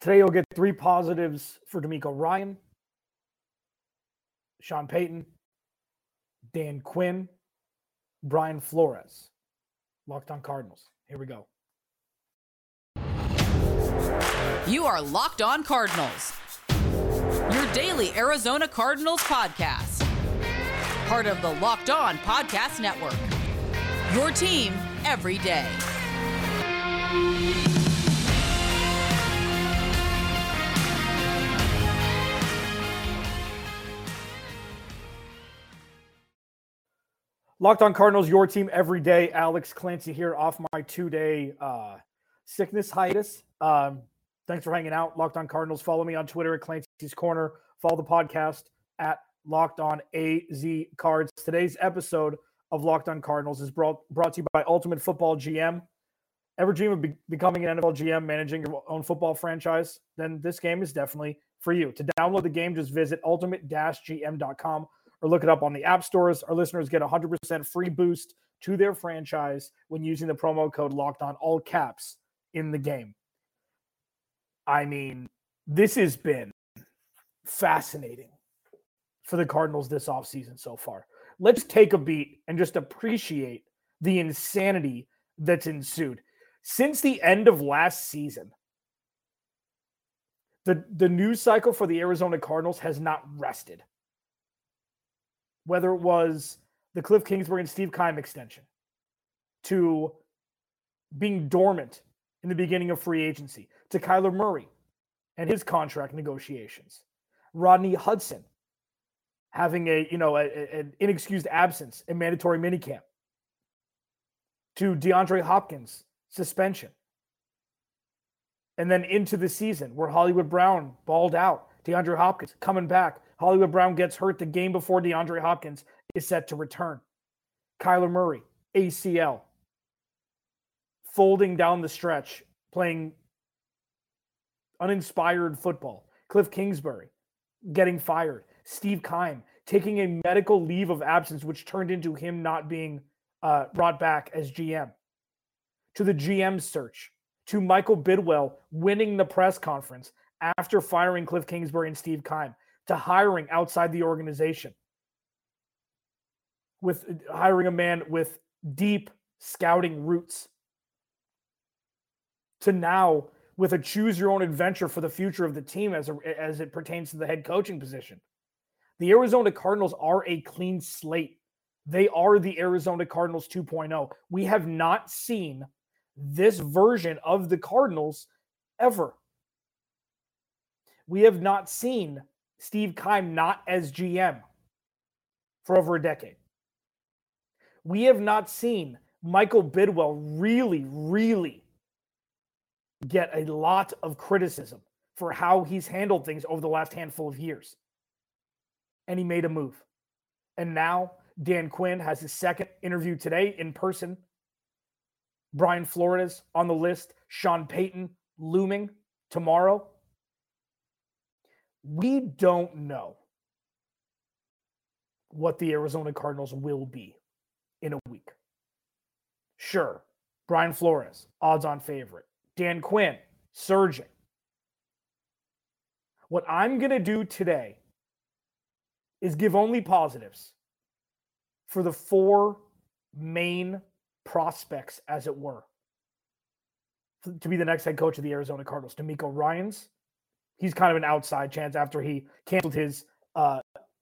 Today you'll get three positives for DeMeco Ryan, Sean Payton, Dan Quinn, Brian Flores. Locked on Cardinals. Here we go. You are Locked On Cardinals. Your daily Arizona Cardinals podcast. Part of the Locked On Podcast Network. Your team every day. Locked on Cardinals, your team every day. Alex Clancy here off my two day uh, sickness hiatus. Um, thanks for hanging out. Locked on Cardinals. Follow me on Twitter at Clancy's Corner. Follow the podcast at Locked on AZ Cards. Today's episode of Locked on Cardinals is brought, brought to you by Ultimate Football GM. Ever dream of be- becoming an NFL GM, managing your own football franchise? Then this game is definitely for you. To download the game, just visit ultimate-gm.com or look it up on the app stores. Our listeners get 100% free boost to their franchise when using the promo code locked on all caps in the game. I mean, this has been fascinating for the Cardinals this offseason so far. Let's take a beat and just appreciate the insanity that's ensued. Since the end of last season, the, the news cycle for the Arizona Cardinals has not rested whether it was the Cliff Kingsbury and Steve Keim extension to being dormant in the beginning of free agency to Kyler Murray and his contract negotiations, Rodney Hudson having a you know a, a, an inexcused absence in mandatory minicamp to DeAndre Hopkins suspension. And then into the season where Hollywood Brown balled out, DeAndre Hopkins coming back, Hollywood Brown gets hurt the game before DeAndre Hopkins is set to return. Kyler Murray, ACL, folding down the stretch, playing uninspired football. Cliff Kingsbury getting fired. Steve Keim taking a medical leave of absence, which turned into him not being uh, brought back as GM. To the GM search, to Michael Bidwill winning the press conference after firing Cliff Kingsbury and Steve Keim to hiring outside the organization with hiring a man with deep scouting roots to now with a choose your own adventure for the future of the team as a, as it pertains to the head coaching position. The Arizona Cardinals are a clean slate. They are the Arizona Cardinals 2.0. We have not seen this version of the Cardinals ever. We have not seen Steve Keim not as GM for over a decade. We have not seen Michael Bidwill really, really get a lot of criticism for how he's handled things over the last handful of years. And he made a move. And now Dan Quinn has his second interview today in person. Brian Flores on the list, Sean Payton looming tomorrow we don't know what the Arizona Cardinals will be in a week. Sure, Brian Flores, odds on favorite. Dan Quinn, surging. What I'm going to do today is give only positives for the four main prospects, as it were, to be the next head coach of the Arizona Cardinals. DeMeco Ryans, he's kind of an outside chance after he canceled his uh,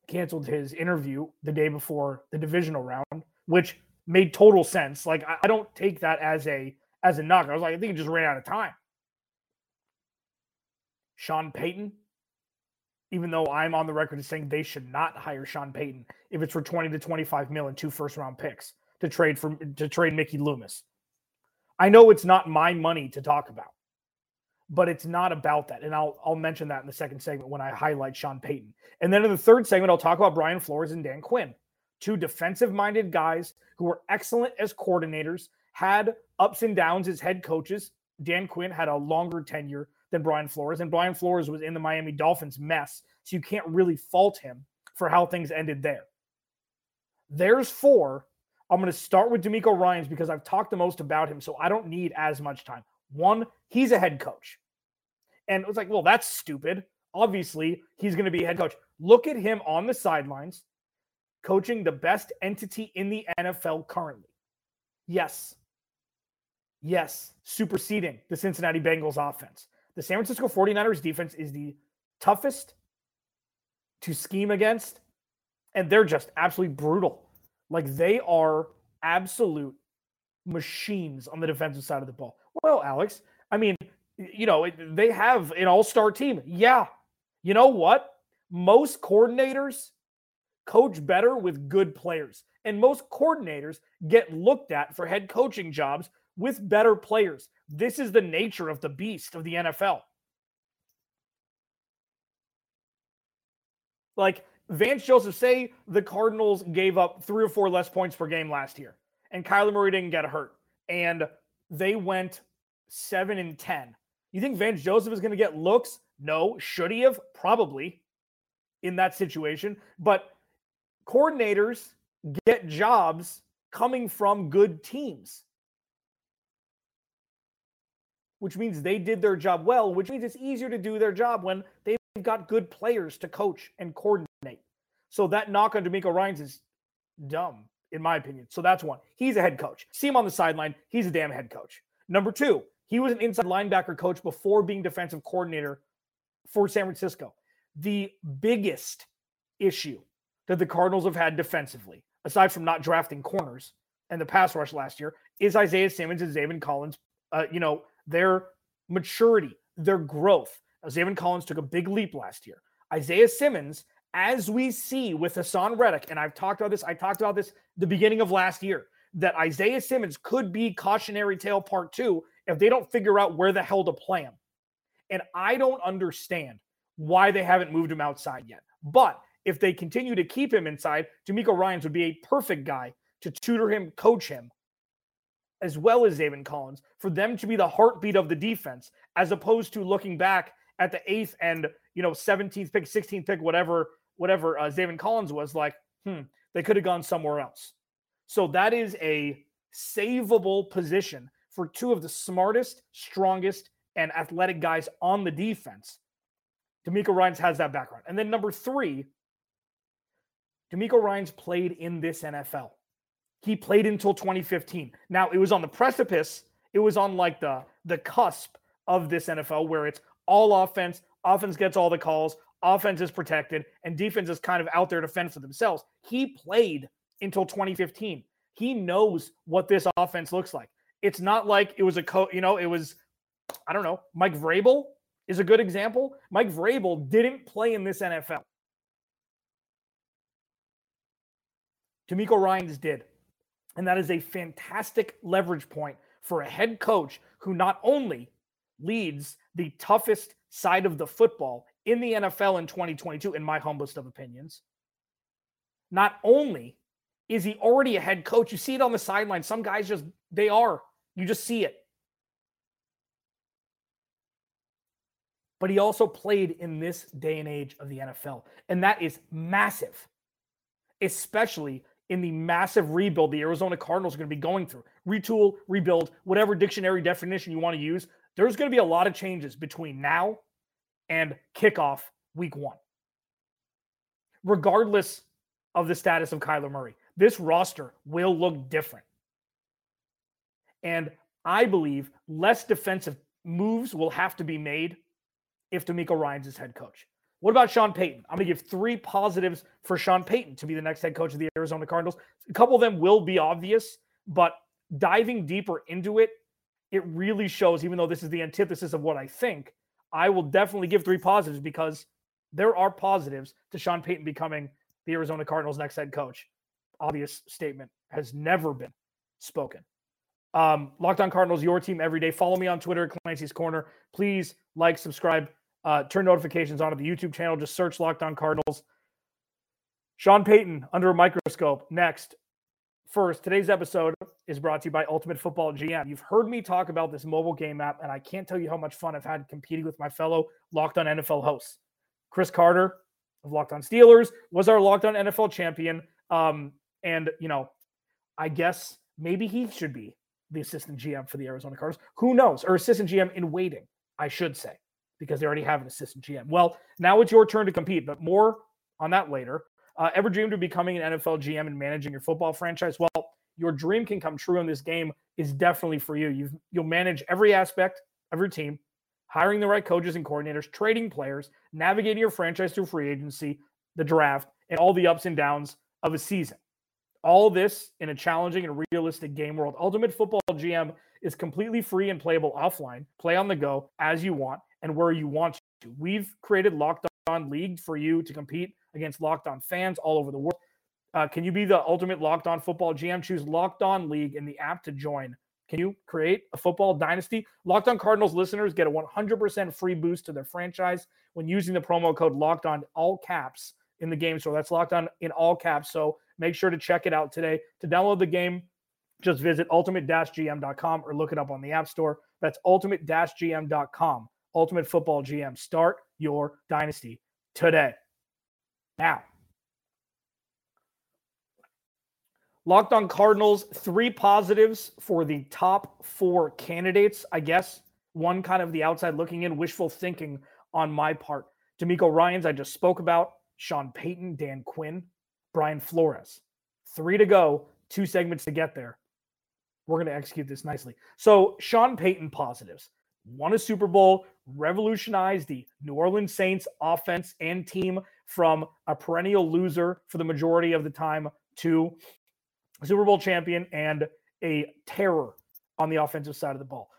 canceled his interview the day before the divisional round, which made total sense. Like I, I don't take that as a as a knock. I was like, I think he just ran out of time. Sean Payton, even though I'm on the record as saying they should not hire Sean Payton if it's for 20 to 25 mil and two first round picks to trade for to trade Mickey Loomis. I know it's not my money to talk about but it's not about that. And I'll I'll mention that in the second segment when I highlight Sean Payton. And then in the third segment, I'll talk about Brian Flores and Dan Quinn, two defensive-minded guys who were excellent as coordinators, had ups and downs as head coaches. Dan Quinn had a longer tenure than Brian Flores, and Brian Flores was in the Miami Dolphins mess, so you can't really fault him for how things ended there. There's four. I'm going to start with DeMeco Ryans because I've talked the most about him, so I don't need as much time. One, he's a head coach. And it was like, well, that's stupid. Obviously, he's going to be head coach. Look at him on the sidelines coaching the best entity in the NFL currently. Yes. Yes, superseding the Cincinnati Bengals offense. The San Francisco 49ers defense is the toughest to scheme against, and they're just absolutely brutal. Like they are absolute machines on the defensive side of the ball. Well, Alex, I mean, you know, they have an all star team. Yeah. You know what? Most coordinators coach better with good players. And most coordinators get looked at for head coaching jobs with better players. This is the nature of the beast of the NFL. Like Vance Joseph, say the Cardinals gave up three or four less points per game last year, and Kyler Murray didn't get hurt, and they went seven and 10. You think Vance Joseph is going to get looks? No. Should he have? Probably in that situation. But coordinators get jobs coming from good teams, which means they did their job well, which means it's easier to do their job when they've got good players to coach and coordinate. So that knock on DeMeco Ryans is dumb, in my opinion. So that's one. He's a head coach. See him on the sideline. He's a damn head coach. Number two, he was an inside linebacker coach before being defensive coordinator for San Francisco. The biggest issue that the Cardinals have had defensively, aside from not drafting corners and the pass rush last year, is Isaiah Simmons and Zaven Collins. Uh, you know, their maturity, their growth. Zaven Collins took a big leap last year. Isaiah Simmons, as we see with Haason Reddick, and I've talked about this, I talked about this the beginning of last year, that Isaiah Simmons could be cautionary tale part two if they don't figure out where the hell to play him. And I don't understand why they haven't moved him outside yet. But if they continue to keep him inside, DeMeco Ryans would be a perfect guy to tutor him, coach him, as well as Zaven Collins, for them to be the heartbeat of the defense, as opposed to looking back at the eighth and you know 17th pick, 16th pick, whatever, whatever uh, Zaven Collins was like. Hmm, they could have gone somewhere else. So that is a savable position for two of the smartest, strongest, and athletic guys on the defense. DeMeco Ryans has that background. And then number three, DeMeco Ryans played in this NFL. He played until 2015. Now it was on the precipice. It was on like the the cusp of this NFL where it's all offense. Offense gets all the calls. Offense is protected, and defense is kind of out there to fend for themselves. He played until 2015. He knows what this offense looks like. It's not like it was a co. You know, it was. I don't know. Mike Vrabel is a good example. Mike Vrabel didn't play in this NFL. DeMeco Ryans did. And that is a fantastic leverage point for a head coach who not only leads the toughest side of the football in the NFL in 2022, in my humblest of opinions, not only is he already a head coach, you see it on the sideline. Some guys just, they are. You just see it. But he also played in this day and age of the NFL. And that is massive, especially in the massive rebuild the Arizona Cardinals are going to be going through. Retool, rebuild, whatever dictionary definition you want to use. There's going to be a lot of changes between now and kickoff week one. Regardless of the status of Kyler Murray, this roster will look different. And I believe less defensive moves will have to be made if DeMeco Ryans is head coach. What about Sean Payton? I'm going to give three positives for Sean Payton to be the next head coach of the Arizona Cardinals. A couple of them will be obvious, but diving deeper into it, it really shows, even though this is the antithesis of what I think, I will definitely give three positives because there are positives to Sean Payton becoming the Arizona Cardinals' next head coach. Obvious statement has never been spoken. Um, Locked on Cardinals, your team every day. Follow me on Twitter at Clancy's Corner. Please like, subscribe, uh, turn notifications on to the YouTube channel. Just search Locked On Cardinals. Sean Payton under a microscope. Next. First, today's episode is brought to you by Ultimate Football GM. You've heard me talk about this mobile game app, and I can't tell you how much fun I've had competing with my fellow Locked On NFL hosts. Chris Carter of Locked On Steelers was our Locked On NFL champion. Um, and, you know, I guess maybe he should be the assistant GM for the Arizona Cardinals. Who knows? Or assistant GM in waiting, I should say. because they already have an assistant GM. Well, now it's your turn to compete, but more on that later. Uh, ever dreamed of becoming an NFL GM and managing your football franchise? Well, your dream can come true in this game is definitely for you. you you'll manage every aspect of your team, hiring the right coaches and coordinators, trading players, navigating your franchise through free agency, the draft, and all the ups and downs of a season. All this in a challenging and realistic game world. Ultimate Football GM is completely free and playable offline. Play on the go as you want and where you want to. We've created Locked On League for you to compete against Locked On fans all over the world. Uh, can you be the ultimate Locked On Football GM? Choose Locked On League in the app to join. Can you create a football dynasty? Locked On Cardinals listeners get a 100% free boost to their franchise when using the promo code Locked On all caps in the game store. That's Locked On in all caps. So make sure to check it out today. To download the game, just visit ultimate-gm.com or look it up on the App Store. That's ultimate-gm.com. Ultimate Football GM. Start your dynasty today. Now, Locked on Cardinals, three positives for the top four candidates, I guess. One kind of the outside looking in, wishful thinking on my part. DeMeco Ryans, I just spoke about. Sean Payton, Dan Quinn, Brian Flores. Three to go, two segments to get there. We're going to execute this nicely. So, Sean Payton positives. Won a Super Bowl, revolutionized the New Orleans Saints offense and team from a perennial loser for the majority of the time to Super Bowl champion and a terror on the offensive side of the ball.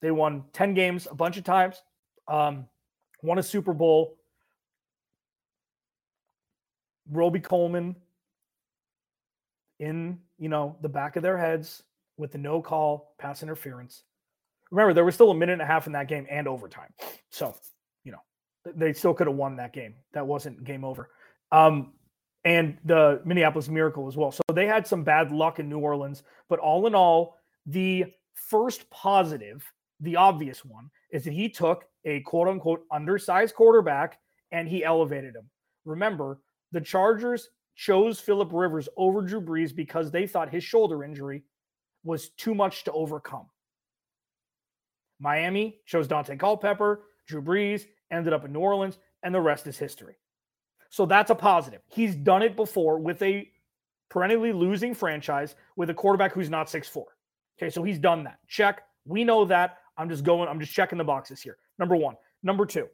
They won 10 games a bunch of times, um, won a Super Bowl. Robey-Coleman in, you know, the back of their heads with the no call pass interference. Remember, there was still a minute and a half in that game and overtime. So, you know, they still could have won that game. That wasn't game over. Um, and the Minneapolis Miracle as well. So they had some bad luck in New Orleans, but all in all, the first positive, the obvious one, is that he took a quote unquote undersized quarterback and he elevated him. Remember, the Chargers chose Philip Rivers over Drew Brees because they thought his shoulder injury was too much to overcome. Miami chose Daunte Culpepper, Drew Brees ended up in New Orleans, and the rest is history. So that's a positive. He's done it before with a perennially losing franchise with a quarterback who's not six four. Okay, so he's done that. Check. We know that. I'm just going, I'm just checking the boxes here. Number one. Number two,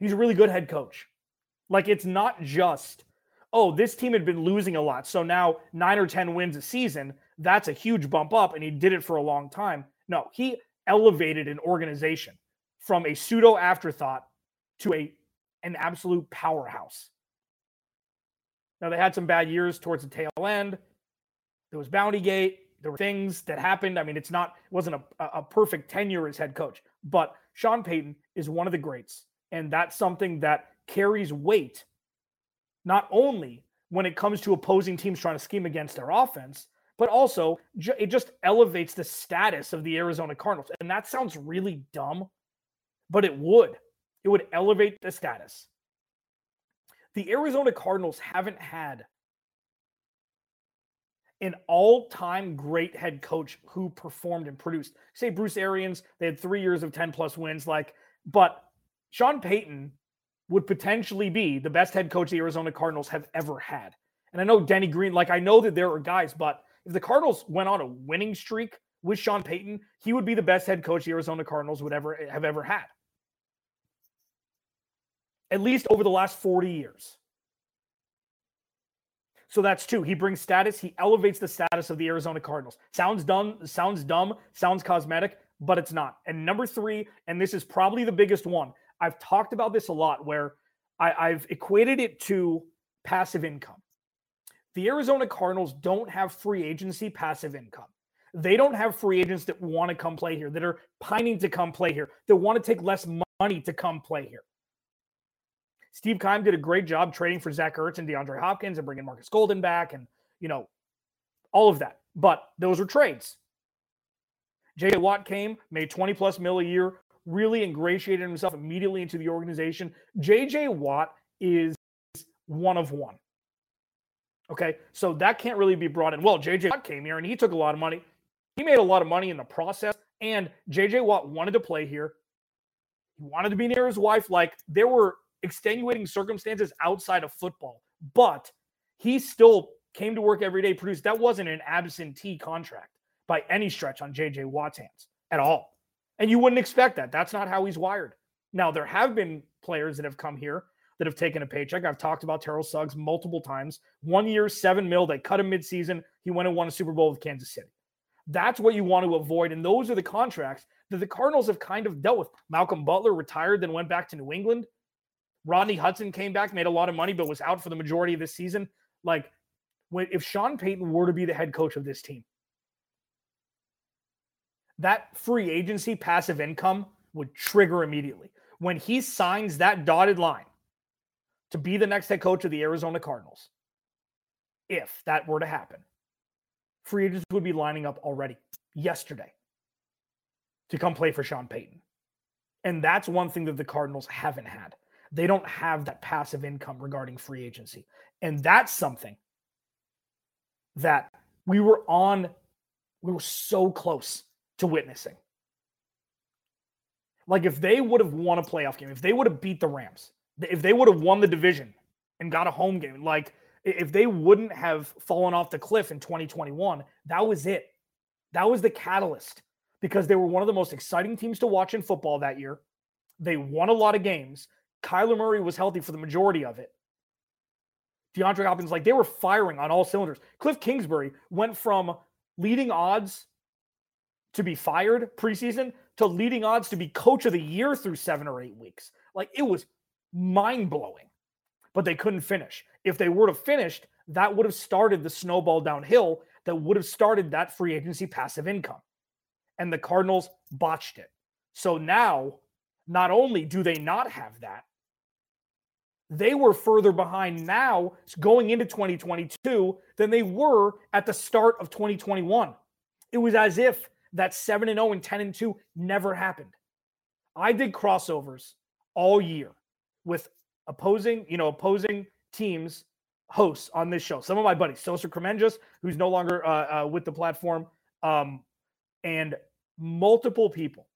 he's a really good head coach. Like it's not just, oh, this team had been losing a lot. So now nine or 10 wins a season. That's a huge bump up. And he did it for a long time. No, he elevated an organization from a pseudo afterthought to a an absolute powerhouse. Now, they had some bad years towards the tail end. There was Bounty Gate. There were things that happened. I mean, it's not, it wasn't a, a perfect tenure as head coach, but Sean Payton is one of the greats. And that's something that carries weight, not only when it comes to opposing teams trying to scheme against their offense, but also it just elevates the status of the Arizona Cardinals. And that sounds really dumb, but it would. It would elevate the status. The Arizona Cardinals haven't had an all-time great head coach who performed and produced. Say Bruce Arians, they had three years of 10 plus wins, like, but Sean Payton would potentially be the best head coach the Arizona Cardinals have ever had. And I know Denny Green, like I know that there are guys, but if the Cardinals went on a winning streak with Sean Payton, he would be the best head coach the Arizona Cardinals would ever have ever had at least over the last 40 years. So that's two. He brings status, he elevates the status of the Arizona Cardinals. Sounds dumb, sounds dumb, sounds cosmetic, but it's not. And number three, and this is probably the biggest one. I've talked about this a lot where I, I've equated it to passive income. The Arizona Cardinals don't have free agency passive income. They don't have free agents that want to come play here, that are pining to come play here, that want to take less money to come play here. Steve Keim did a great job trading for Zach Ertz and DeAndre Hopkins and bringing Marcus Golden back and, you know, all of that. But those were trades. JJ Watt came, made 20 plus mil a year, really ingratiated himself immediately into the organization. JJ Watt is one of one. Okay. So that can't really be brought in. Well, JJ Watt came here and he took a lot of money. He made a lot of money in the process. And JJ Watt wanted to play here. He wanted to be near his wife. Like there were extenuating circumstances outside of football, but he still came to work every day, produced. That wasn't an absentee contract by any stretch on JJ Watt's hands at all. And you wouldn't expect that. That's not how he's wired. Now, there have been players that have come here that have taken a paycheck. I've talked about Terrell Suggs multiple times. One year, seven mil. They cut him midseason. He went and won a Super Bowl with Kansas City. That's what you want to avoid. And those are the contracts that the Cardinals have kind of dealt with. Malcolm Butler retired, then went back to New England. Rodney Hudson came back, made a lot of money, but was out for the majority of this season. Like, if Sean Payton were to be the head coach of this team, that free agency passive income would trigger immediately. When he signs that dotted line to be the next head coach of the Arizona Cardinals, if that were to happen, free agents would be lining up already yesterday to come play for Sean Payton. And that's one thing that the Cardinals haven't had. They don't have that passive income regarding free agency. And that's something that we were on, we were so close to witnessing. Like if they would have won a playoff game, if they would have beat the Rams, if they would have won the division and got a home game, like if they wouldn't have fallen off the cliff in 2021, that was it. That was the catalyst because they were one of the most exciting teams to watch in football that year. They won a lot of games. Kyler Murray was healthy for the majority of it. DeAndre Hopkins, like they were firing on all cylinders. Cliff Kingsbury went from leading odds to be fired preseason to leading odds to be coach of the year through seven or eight weeks. Like it was mind blowing, but they couldn't finish. If they would have finished, that would have started the snowball downhill that would have started that free agency passive income. And the Cardinals botched it. So now, not only do they not have that, they were further behind now going into 2022 than they were at the start of 2021. It was as if that 7 and 0 and 10 and 2 never happened. I did crossovers all year with opposing, you know, opposing teams hosts on this show. Some of my buddies, Sosa Kremenjas, who's no longer uh, uh, with the platform, um, and multiple people.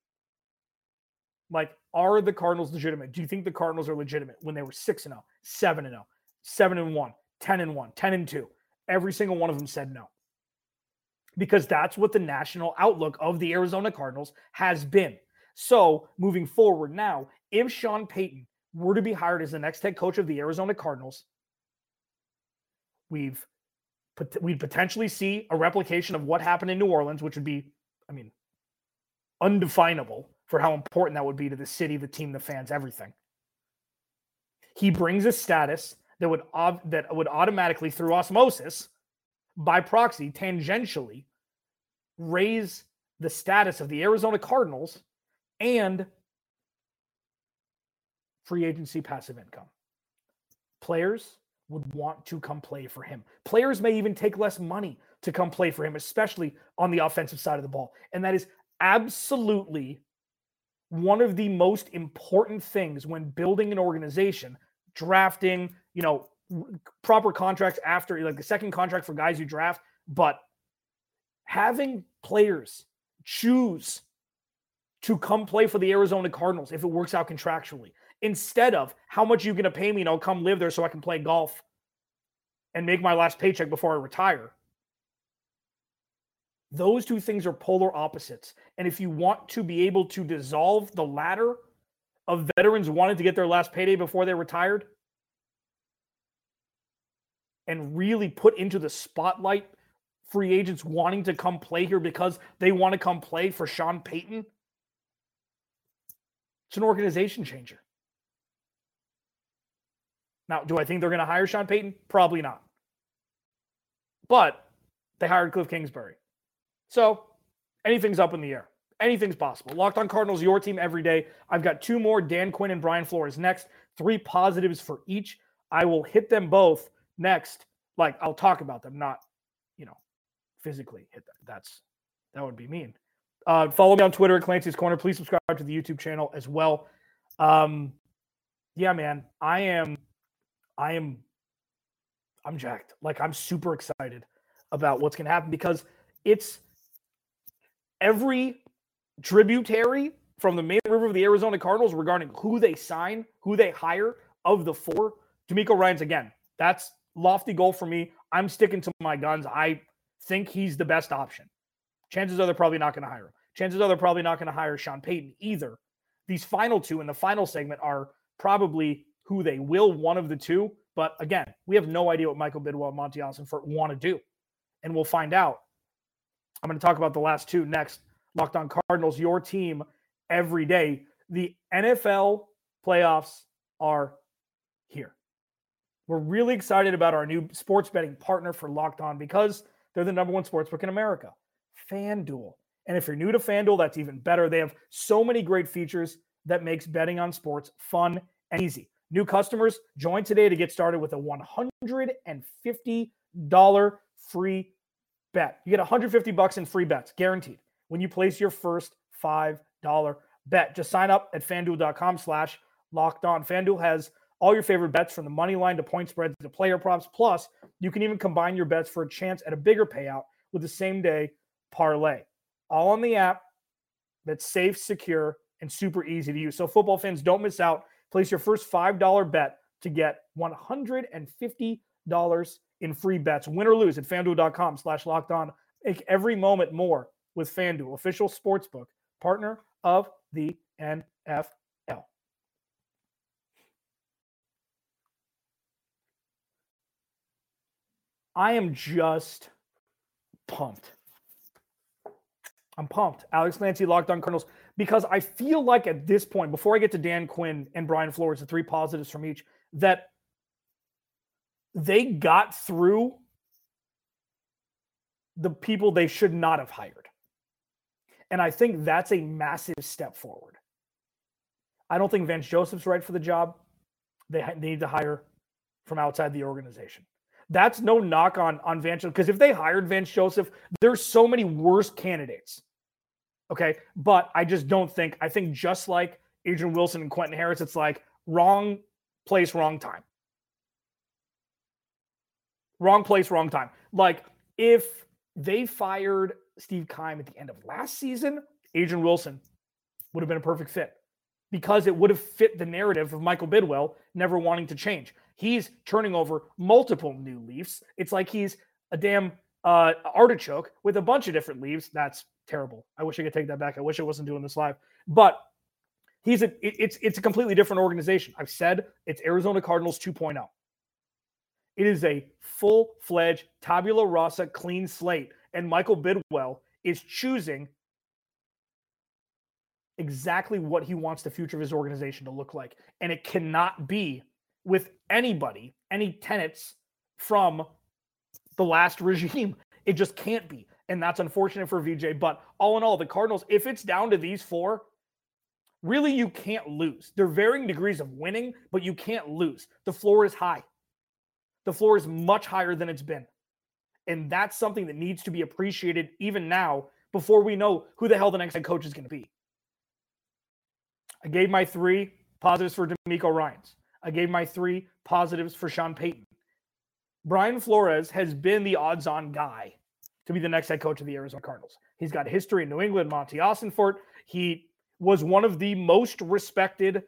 Like, are the Cardinals legitimate? Do you think the Cardinals are legitimate when they were 6 and 0, 7 and 0, 7 and 1, 10 and 1, 10 and 2? Every single one of them said no because that's what the national outlook of the Arizona Cardinals has been. So, moving forward now, if Sean Payton were to be hired as the next head coach of the Arizona Cardinals, we've we'd potentially see a replication of what happened in New Orleans, which would be, I mean, undefinable for how important that would be to the city, the team, the fans, everything. He brings a status that would that would automatically, through osmosis, by proxy, tangentially, raise the status of the Arizona Cardinals and free agency passive income. Players would want to come play for him. Players may even take less money to come play for him, especially on the offensive side of the ball. And that is absolutely one of the most important things when building an organization, drafting, you know, proper contracts after like the second contract for guys you draft, but having players choose to come play for the Arizona Cardinals if it works out contractually instead of how much you're going to pay me and I'll come live there so I can play golf and make my last paycheck before I retire. Those two things are polar opposites. And if you want to be able to dissolve the ladder of veterans wanting to get their last payday before they retired, and really put into the spotlight free agents wanting to come play here because they want to come play for Sean Payton, it's an organization changer. Now, do I think they're going to hire Sean Payton? Probably not. But they hired Cliff Kingsbury. So anything's up in the air. Anything's possible. Locked on Cardinals, your team every day. I've got two more Dan Quinn and Brian Flores next. Three positives for each. I will hit them both next, like I'll talk about them, not, you know, physically hit them. That's that would be mean. Uh, follow me on Twitter at Clancy's Corner. Please subscribe to the YouTube channel as well. Um, yeah, man, I am, I am, I'm jacked. Like I'm super excited about what's gonna happen because it's every tributary from the main river of the Arizona Cardinals regarding who they sign, who they hire of the four. DeMeco Ryans again. That's lofty goal for me. I'm sticking to my guns. I think he's the best option. Chances are they're probably not going to hire him. Chances are they're probably not going to hire Sean Payton either. These final two in the final segment are probably who they will, one of the two. But again, we have no idea what Michael Bidwill and Monti Ossenfort want to do. And we'll find out. I'm going to talk about the last two next. Locked on Cardinals, your team every day. The NFL playoffs are here. We're really excited about our new sports betting partner for Locked On because they're the number one sportsbook in America, FanDuel. And if you're new to FanDuel, that's even better. They have so many great features that makes betting on sports fun and easy. New customers, join today to get started with a $150 free bet. You get 150 bucks in free bets, guaranteed, when you place your first $5 bet. Just sign up at fanduel.com slash locked on. FanDuel has all your favorite bets from the money line to point spreads to player props. Plus, you can even combine your bets for a chance at a bigger payout with the same day parlay. All on the app that's safe, secure, and super easy to use. So, football fans, don't miss out. Place your first $5 bet to get $150 in free bets, win or lose at fanduel.com slash locked on. Make every moment more with FanDuel, official sportsbook, partner of the NFL. I am just pumped. I'm pumped. Alex Clancy locked on Cardinals because I feel like at this point, before I get to Dan Quinn and Brian Flores, the three positives from each, that they got through the people they should not have hired. And I think that's a massive step forward. I don't think Vance Joseph's right for the job. They, they need to hire from outside the organization. That's no knock on on Vance because if they hired Vance Joseph, there's so many worse candidates. Okay, but I just don't think. I think just like Adrian Wilson and Quentin Harris, it's like wrong place, wrong time. Wrong place, wrong time. Like if they fired Steve Keim at the end of last season, Adrian Wilson would have been a perfect fit because it would have fit the narrative of Michael Bidwill never wanting to change. He's turning over multiple new leaves. It's like he's a damn uh, artichoke with a bunch of different leaves. That's terrible. I wish I could take that back. I wish I wasn't doing this live. But he's a it, it's it's a completely different organization. I've said it's Arizona Cardinals 2.0. It is a full-fledged tabula rasa clean slate and Michael Bidwill is choosing exactly what he wants the future of his organization to look like. And it cannot be with anybody, any tenants from the last regime. It just can't be. And that's unfortunate for VJ. But all in all, the Cardinals, if it's down to these four, really you can't lose. They're varying degrees of winning, but you can't lose. The floor is high. The floor is much higher than it's been. And that's something that needs to be appreciated even now before we know who the hell the next head coach is going to be. I gave my three positives for DeMeco Ryans. I gave my three positives for Sean Payton. Brian Flores has been the odds on guy to be the next head coach of the Arizona Cardinals. He's got history in New England, Monti Ossenfort. He was one of the most respected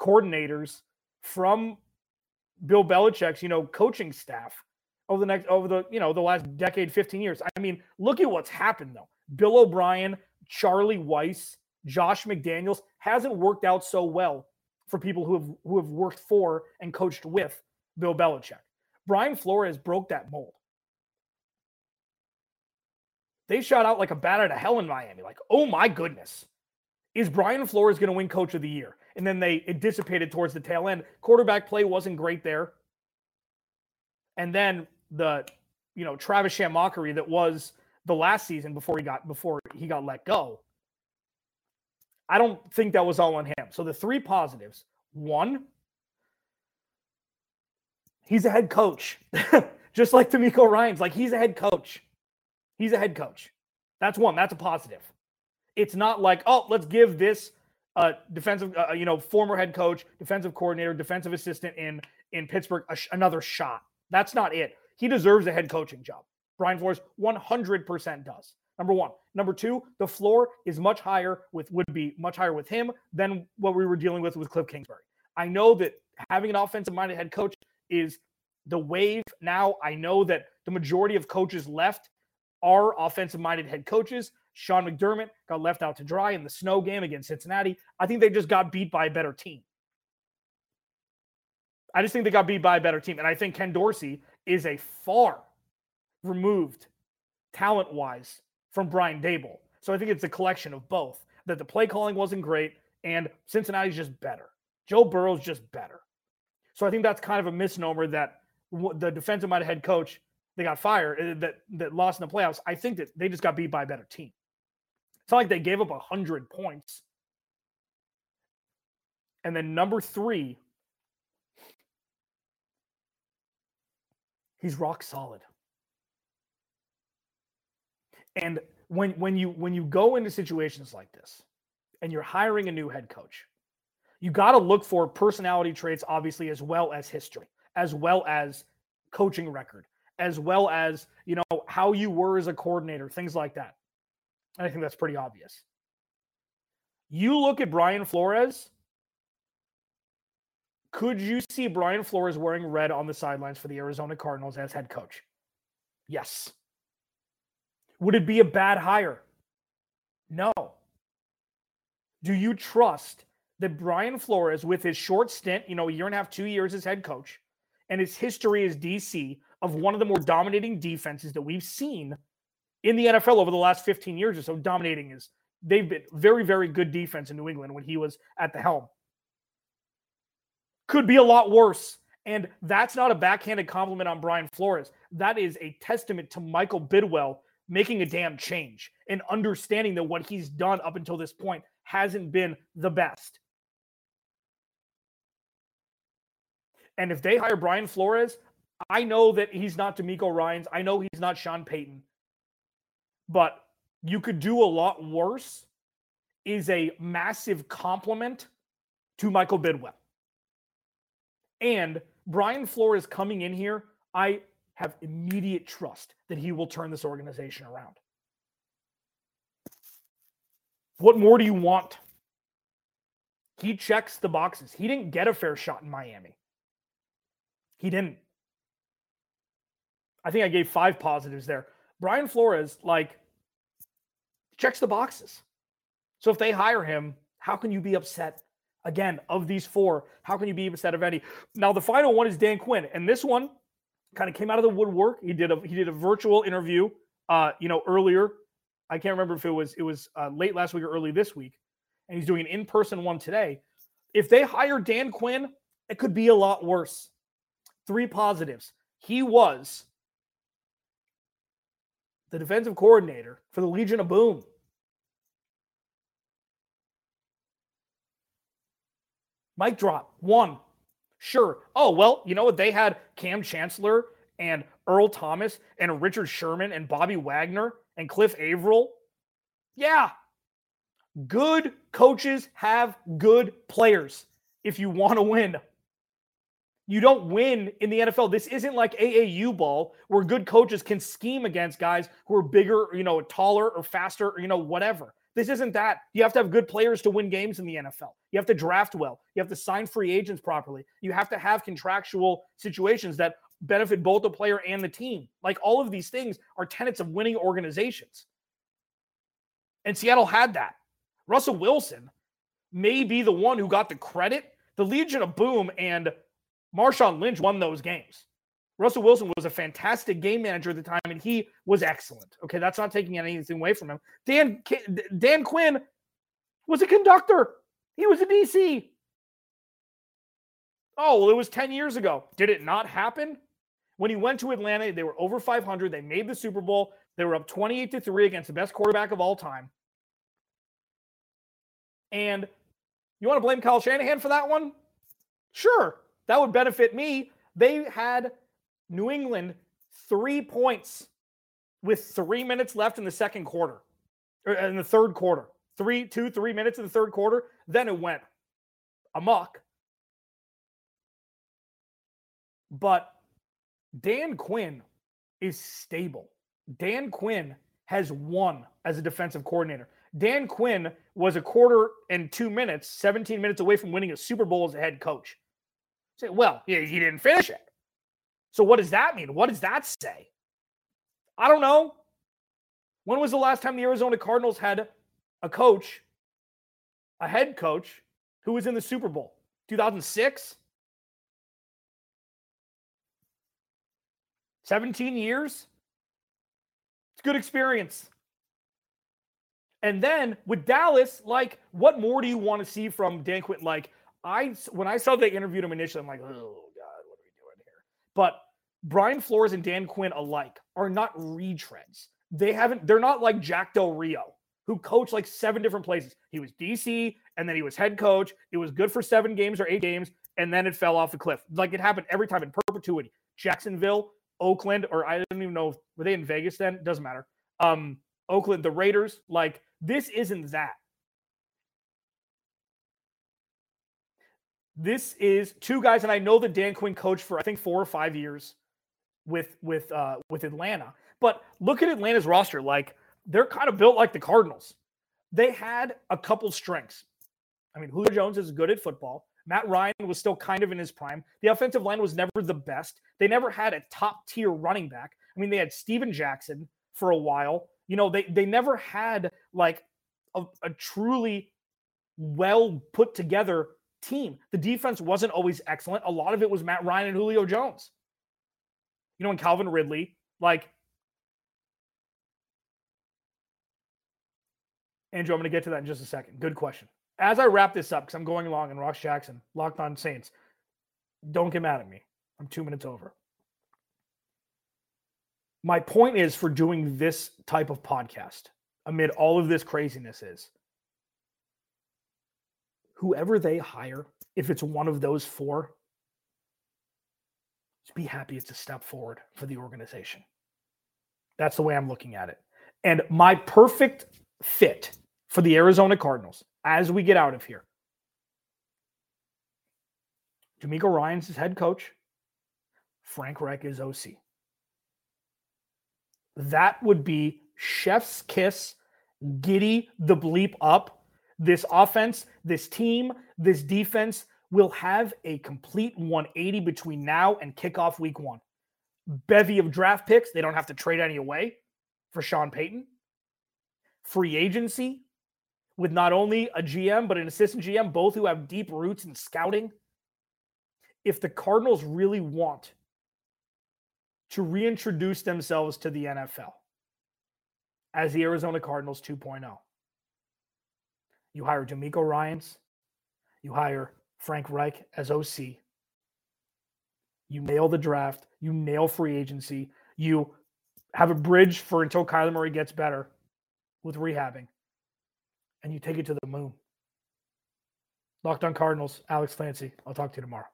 coordinators from Bill Belichick's, you know, coaching staff over the next over the, you know, the last decade, 15 years. I mean, look at what's happened though. Bill O'Brien, Charlie Weis, Josh McDaniels hasn't worked out so well for people who have who have worked for and coached with Bill Belichick. Brian Flores broke that mold. They shot out like a bat out of hell in Miami. Like, oh my goodness, is Brian Flores going to win Coach of the Year? And then they it dissipated towards the tail end. Quarterback play wasn't great there, and then the you know Travis Sham mockery that was the last season before he got before he got let go I don't think that was all on him. So the three positives one, he's a head coach, just like DeMeco Ryans. Like he's a head coach. He's a head coach. That's one. That's a positive. It's not like, oh, let's give this uh, defensive, uh, you know, former head coach, defensive coordinator, defensive assistant in in Pittsburgh sh- another shot. That's not it. He deserves a head coaching job. Brian Flores 100% does. Number one. Number two, the floor is much higher with would be much higher with him than what we were dealing with with Cliff Kingsbury. I know that having an offensive minded head coach is the wave now. I know that the majority of coaches left are offensive minded head coaches. Sean McDermott got left out to dry in the snow game against Cincinnati. I think they just got beat by a better team. I just think they got beat by a better team. And I think Ken Dorsey is a far removed talent wise from Brian Daboll. So I think it's a collection of both that the play calling wasn't great and Cincinnati's just better. Joe Burrow's just better. So I think that's kind of a misnomer that the defensive minded head coach they got fired uh, that that lost in the playoffs. I think that they just got beat by a better team. It's not like they gave up 100 points. And then number three, he's rock solid. And when when you when you go into situations like this and you're hiring a new head coach, you got to look for personality traits obviously as well as history, as well as coaching record, as well as, you know, how you were as a coordinator, things like that. I think that's pretty obvious. You look at Brian Flores. Could you see Brian Flores wearing red on the sidelines for the Arizona Cardinals as head coach? Yes. Would it be a bad hire? No. Do you trust that Brian Flores, with his short stint, you know, a year and a half, two years as head coach, and his history as DC of one of the more dominating defenses that we've seen in the NFL over the last 15 years or so. Dominating is they've been very, very good defense in New England when he was at the helm. Could be a lot worse. And that's not a backhanded compliment on Brian Flores. That is a testament to Michael Bidwill making a damn change and understanding that what he's done up until this point hasn't been the best. And if they hire Brian Flores, I know that he's not DeMeco Ryans. I know he's not Sean Payton but you could do a lot worse is a massive compliment to Michael Bidwill. And Brian Flores coming in here, I have immediate trust that he will turn this organization around. What more do you want? He checks the boxes. He didn't get a fair shot in Miami. He didn't. I think I gave five positives there. Brian Flores, like, checks the boxes. So if they hire him, how can you be upset? Again, of these four, how can you be upset of any? Now the final one is Dan Quinn, and this one kind of came out of the woodwork. He did a he did a virtual interview, uh, you know, earlier. I can't remember if it was it was uh, late last week or early this week, and he's doing an in person one today. If they hire Dan Quinn, it could be a lot worse. Three positives. He was the defensive coordinator for the Legion of Boom. Mic drop. One. Sure. Oh, well, you know what? They had Kam Chancellor and Earl Thomas and Richard Sherman and Bobby Wagner and Cliff Avril. Yeah. Good coaches have good players if you want to win. You don't win in the NFL. This isn't like AAU ball where good coaches can scheme against guys who are bigger, you know, taller or faster, or, you know, whatever. This isn't that. You have to have good players to win games in the NFL. You have to draft well. You have to sign free agents properly. You have to have contractual situations that benefit both the player and the team. Like all of these things are tenets of winning organizations. And Seattle had that. Russell Wilson may be the one who got the credit. The Legion of Boom and Marshawn Lynch won those games. Russell Wilson was a fantastic game manager at the time, and he was excellent. Okay, that's not taking anything away from him. Dan Dan Quinn was a conductor. He was a DC. Oh, well, it was 10 years ago. Did it not happen? When he went to Atlanta, they were over 500. They made the Super Bowl. They were up 28 to 3 against the best quarterback of all time. And you want to blame Kyle Shanahan for that one? Sure. That would benefit me. They had New England three points with three minutes left in the second quarter, or in the third quarter. Three, two, three minutes in the third quarter. Then it went amok. But Dan Quinn is stable. Dan Quinn has won as a defensive coordinator. Dan Quinn was a quarter and two minutes, 17 minutes away from winning a Super Bowl as a head coach. Say, well, he, he didn't finish it. So what does that mean? What does that say? I don't know. When was the last time the Arizona Cardinals had a coach, a head coach, who was in the Super Bowl? 2006? 17 years? It's good experience. And then with Dallas, like, what more do you want to see from Dan Quinn? Like, I when I saw they interviewed him initially, I'm like, oh God, what are we doing here? But Brian Flores and Dan Quinn alike are not retreads. They haven't, they're not like Jack Del Rio, who coached like seven different places. He was DC and then he was head coach. It was good for seven games or eight games, and then it fell off the cliff. Like it happened every time in perpetuity. Jacksonville, Oakland, or I don't even know, were they in Vegas then? Doesn't matter. Um, Oakland, the Raiders, like this isn't that. This is two guys, and I know that Dan Quinn coached for I think four or five years with with uh with Atlanta. But look at Atlanta's roster. Like they're kind of built like the Cardinals. They had a couple strengths. I mean, Julio Jones is good at football. Matt Ryan was still kind of in his prime. The offensive line was never the best. They never had a top tier running back. I mean, they had Steven Jackson for a while. You know, they they never had like a, a truly well put together team. The defense wasn't always excellent. A lot of it was Matt Ryan and Julio Jones. You know, and Calvin Ridley, like Andrew, I'm going to get to that in just a second. Good question. As I wrap this up, because I'm going long, and Ross Jackson, locked on Saints, don't get mad at me. I'm two minutes over. My point is for doing this type of podcast amid all of this craziness is whoever they hire, if it's one of those four, be happy it's a step forward for the organization. That's the way I'm looking at it. And my perfect fit for the Arizona Cardinals as we get out of here. DeMeco Ryans is head coach. Frank Reich is OC. That would be chef's kiss, giddy the bleep up. This offense, this team, this defense will have a complete 180 between now and kickoff week one. Bevy of draft picks. They don't have to trade any away for Sean Payton. Free agency, with not only a GM, but an assistant GM, both who have deep roots in scouting. If the Cardinals really want to reintroduce themselves to the NFL as the Arizona Cardinals 2.0, you hire DeMeco Ryans, you hire Frank Reich as OC, you nail the draft, you nail free agency, you have a bridge for until Kyler Murray gets better with rehabbing and you take it to the moon. Locked on Cardinals, Alex Clancy. I'll talk to you tomorrow.